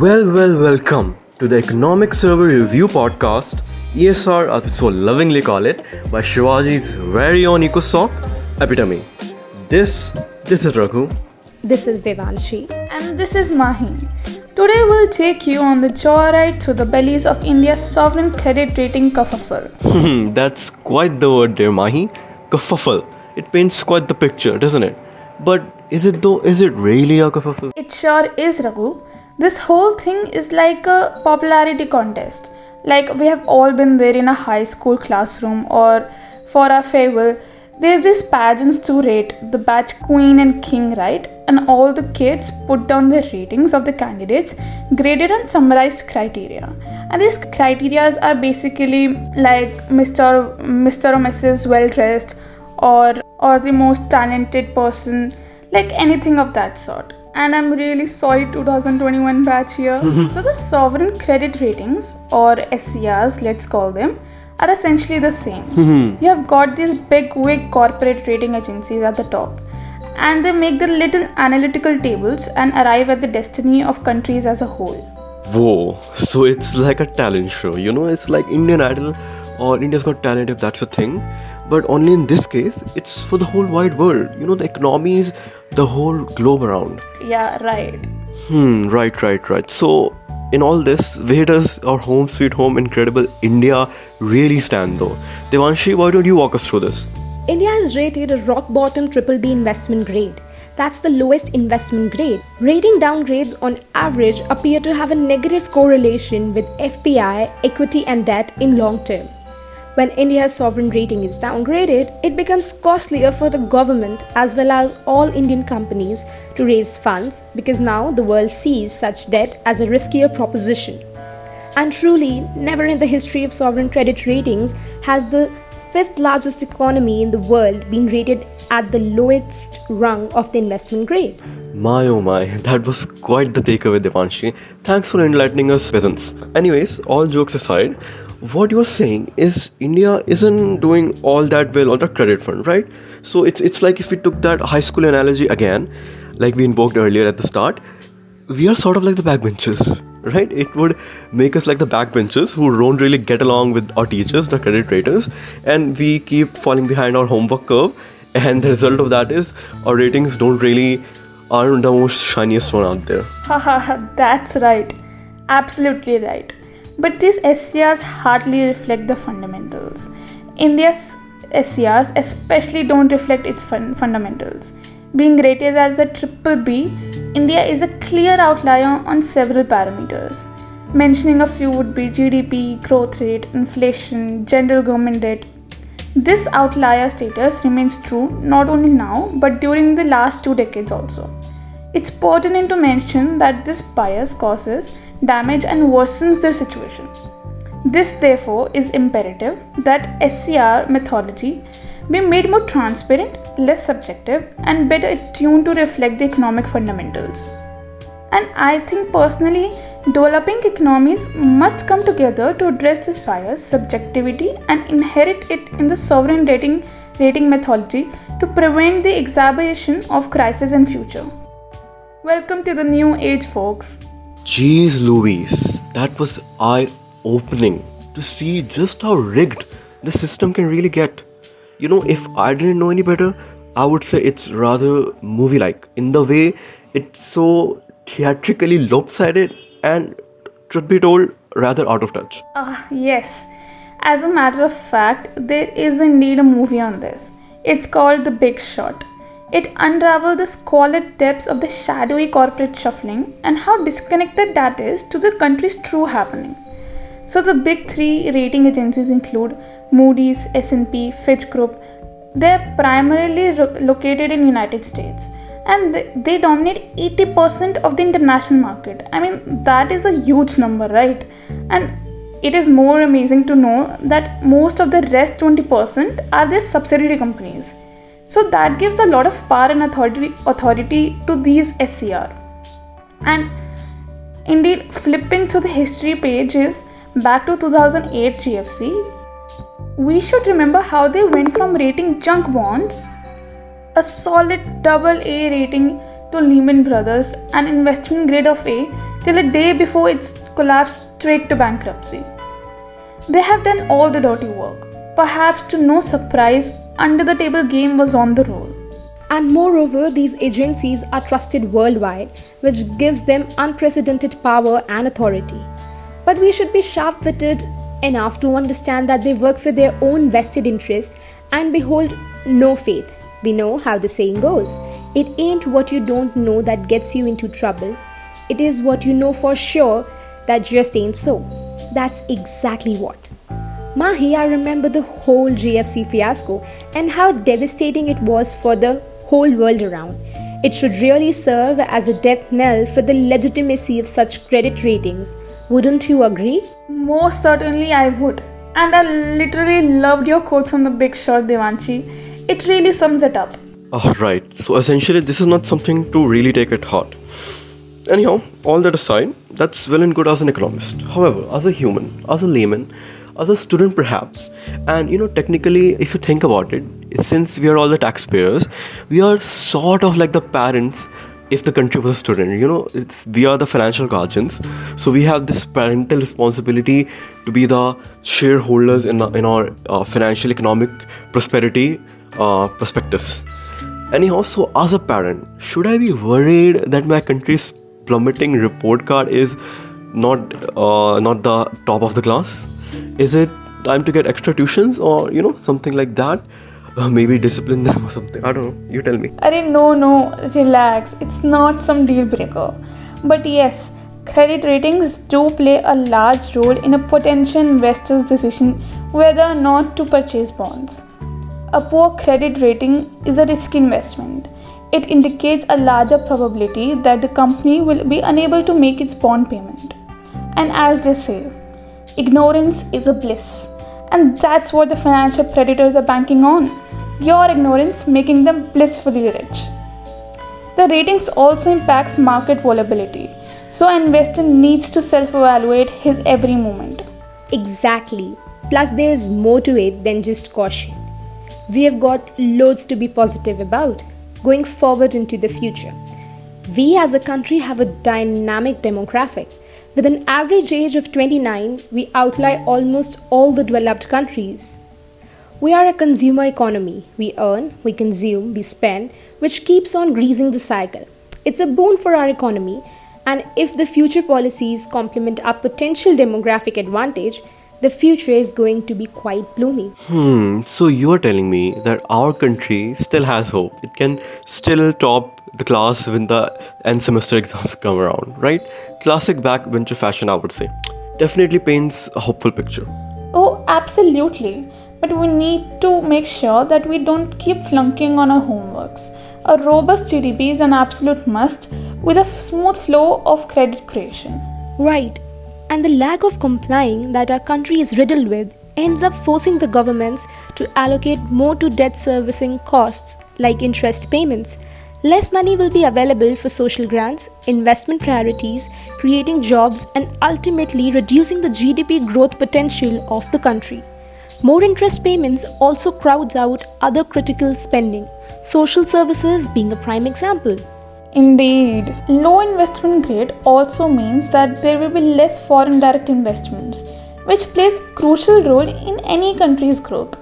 Well, well, welcome to the Economic Survey Review podcast, ESR as we so lovingly call it, by Shivaji's very own EcoSoc epitome. This, this is Raghu. This is Devanshi. And this is Mahi. Today we'll take you on the joyride through the bellies of India's sovereign credit rating kerfuffle. Hmm, that's quite the word there, Mahi. Kerfuffle. It paints quite the picture, doesn't it? But is it though? Is it really a kerfuffle? It sure is, Raghu. This whole thing is like a popularity contest. Like we have all been there in a high school classroom or for our farewell. There's these pageants to rate the batch queen and king, right? And all the kids put down their ratings of the candidates graded on summarized criteria. And these criteria are basically like Mr. Mr. or Mrs. well dressed or or the most talented person, like anything of that sort and I'm really sorry 2021 batch here. so the sovereign credit ratings or SCRs, let's call them, are essentially the same. Hmm. you have got these big wig corporate rating agencies at the top and they make the little analytical tables and arrive at the destiny of countries as a whole. Whoa, so it's like a talent show, you know? It's like Indian Idol or India's Got Talent if that's a thing. But only in this case, it's for the whole wide world. You know, the economy is the whole globe around. Yeah, right. Hmm, right, right, right. So, in all this, where does our home sweet home incredible India really stand though? Devanshi, why don't you walk us through this? India is rated a rock bottom triple B investment grade. That's the lowest investment grade. Rating downgrades on average appear to have a negative correlation with FPI, equity, and debt in long term. When India's sovereign rating is downgraded, it becomes costlier for the government as well as all Indian companies to raise funds because now the world sees such debt as a riskier proposition. And truly, never in the history of sovereign credit ratings has the fifth largest economy in the world been rated at the lowest rung of the investment grade. My oh my, that was quite the takeaway, Devanshi. Thanks for enlightening us peasants. Anyways, all jokes aside, what you're saying is India isn't doing all that well on the credit front, right? So it's it's like if we took that high school analogy again, like we invoked earlier at the start, we are sort of like the backbenchers, right? It would make us like the backbenchers who don't really get along with our teachers, the credit raters, and we keep falling behind our homework curve. And the result of that is our ratings don't really aren't the most shiniest one out there. Haha, that's right. Absolutely right. But these SCRs hardly reflect the fundamentals. India's SCRs especially don't reflect its fun- fundamentals. Being rated as a triple B, India is a clear outlier on several parameters. Mentioning a few would be GDP, growth rate, inflation, general government debt. This outlier status remains true not only now but during the last two decades also. It's pertinent to mention that this bias causes damage and worsens their situation. This, therefore, is imperative that SCR methodology be made more transparent, less subjective, and better attuned to reflect the economic fundamentals. And I think personally, developing economies must come together to address this bias, subjectivity, and inherit it in the sovereign rating, rating methodology to prevent the exacerbation of crisis in future. Welcome to the new age, folks. Jeez Louise, that was eye opening to see just how rigged the system can really get. You know, if I didn't know any better, I would say it's rather movie like in the way it's so theatrically lopsided and, truth be told, rather out of touch. Ah, yes. As a matter of fact, there is indeed a movie on this. It's called The Big Short. It unravels the squalid depths of the shadowy corporate shuffling and how disconnected that is to the country's true happening. So the big 3 rating agencies include Moody's, S&P, Fitch Group. They're primarily located in United States and they, they dominate 80% of the international market. I mean that is a huge number, right? And it is more amazing to know that most of the rest 20% are their subsidiary companies. So that gives a lot of power and authority, authority to these SCR. And indeed, flipping through the history pages back to 2008 GFC, we should remember how they went from rating junk bonds, a solid double A rating to Lehman Brothers, an investment grade of A, till the day before its collapse straight to bankruptcy. They have done all the dirty work. Perhaps to no surprise, under the table game was on the roll. And moreover, these agencies are trusted worldwide, which gives them unprecedented power and authority. But we should be sharp witted enough to understand that they work for their own vested interest and behold no faith. We know how the saying goes it ain't what you don't know that gets you into trouble, it is what you know for sure that just ain't so. That's exactly what. Mahi, I remember the whole GFC fiasco and how devastating it was for the whole world around. It should really serve as a death knell for the legitimacy of such credit ratings. Wouldn't you agree? Most certainly, I would. And I literally loved your quote from the big short, Devanshi. It really sums it up. Alright, so essentially, this is not something to really take at heart. Anyhow, all that aside, that's well and good as an economist. However, as a human, as a layman, as a student perhaps, and you know, technically, if you think about it, since we are all the taxpayers, we are sort of like the parents if the country was a student you know it's we are the financial guardians. So we have this parental responsibility to be the shareholders in, the, in our uh, financial economic prosperity uh, prospectus anyhow so as a parent should i be worried that my country's plummeting report card is not uh, not the top of the class is it time to get extra tuitions or you know something like that uh, maybe discipline them or something. I don't know. You tell me. Arey, no, no, relax. It's not some deal breaker. But yes, credit ratings do play a large role in a potential investor's decision whether or not to purchase bonds. A poor credit rating is a risky investment. It indicates a larger probability that the company will be unable to make its bond payment. And as they say, ignorance is a bliss. And that's what the financial predators are banking on your ignorance making them blissfully rich. The ratings also impacts market volatility, so an investor needs to self-evaluate his every movement. Exactly. Plus there is more to it than just caution. We have got loads to be positive about going forward into the future. We as a country have a dynamic demographic. With an average age of 29, we outlie almost all the developed countries. We are a consumer economy. We earn, we consume, we spend, which keeps on greasing the cycle. It's a boon for our economy, and if the future policies complement our potential demographic advantage, the future is going to be quite gloomy. Hmm, so you're telling me that our country still has hope. It can still top the class when the end semester exams come around, right? Classic backbencher fashion, I would say. Definitely paints a hopeful picture. Oh, absolutely but we need to make sure that we don't keep flunking on our homeworks. A robust GDP is an absolute must with a smooth flow of credit creation. Right. And the lack of complying that our country is riddled with ends up forcing the governments to allocate more to debt servicing costs like interest payments. Less money will be available for social grants, investment priorities, creating jobs, and ultimately reducing the GDP growth potential of the country. More interest payments also crowds out other critical spending, social services being a prime example. Indeed. Low investment grade also means that there will be less foreign direct investments, which plays a crucial role in any country's growth.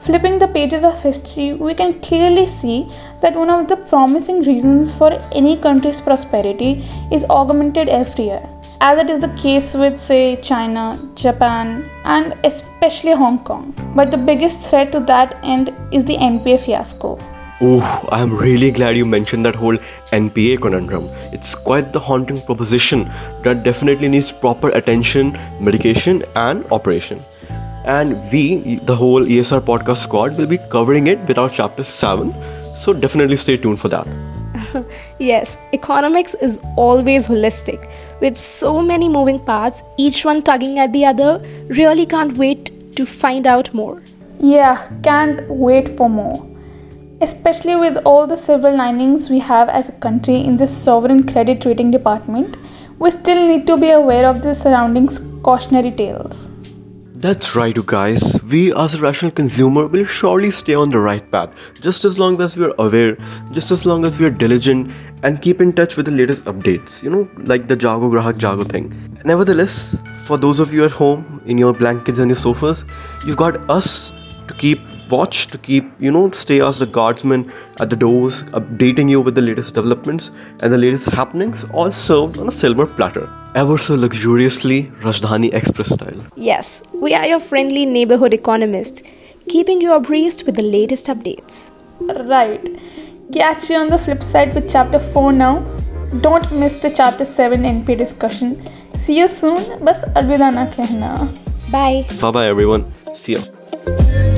Flipping the pages of history, we can clearly see that one of the promising reasons for any country's prosperity is augmented every year as it is the case with, say, China, Japan, and especially Hong Kong. But the biggest threat to that end is the NPA fiasco. Oh, I'm really glad you mentioned that whole NPA conundrum. It's quite the haunting proposition that definitely needs proper attention, medication, and operation. And we, the whole ESR podcast squad, will be covering it with our chapter 7. So definitely stay tuned for that. yes, economics is always holistic. With so many moving parts, each one tugging at the other, really can't wait to find out more. Yeah, can't wait for more. Especially with all the silver linings we have as a country in this sovereign credit rating department, we still need to be aware of the surroundings cautionary tales. That's right, you guys. We, as a rational consumer, will surely stay on the right path just as long as we are aware, just as long as we are diligent and keep in touch with the latest updates, you know, like the Jago Grahak Jago thing. Nevertheless, for those of you at home, in your blankets and your sofas, you've got us to keep watch to keep you know stay as the guardsmen at the doors updating you with the latest developments and the latest happenings all served on a silver platter ever so luxuriously Rajdhani Express style. Yes, we are your friendly neighborhood economist, keeping you abreast with the latest updates. Right. Catch you on the flip side with chapter 4 now. Don't miss the chapter 7 NP discussion. See you soon. Bas alvida na kehna. Bye. Bye bye everyone. See you.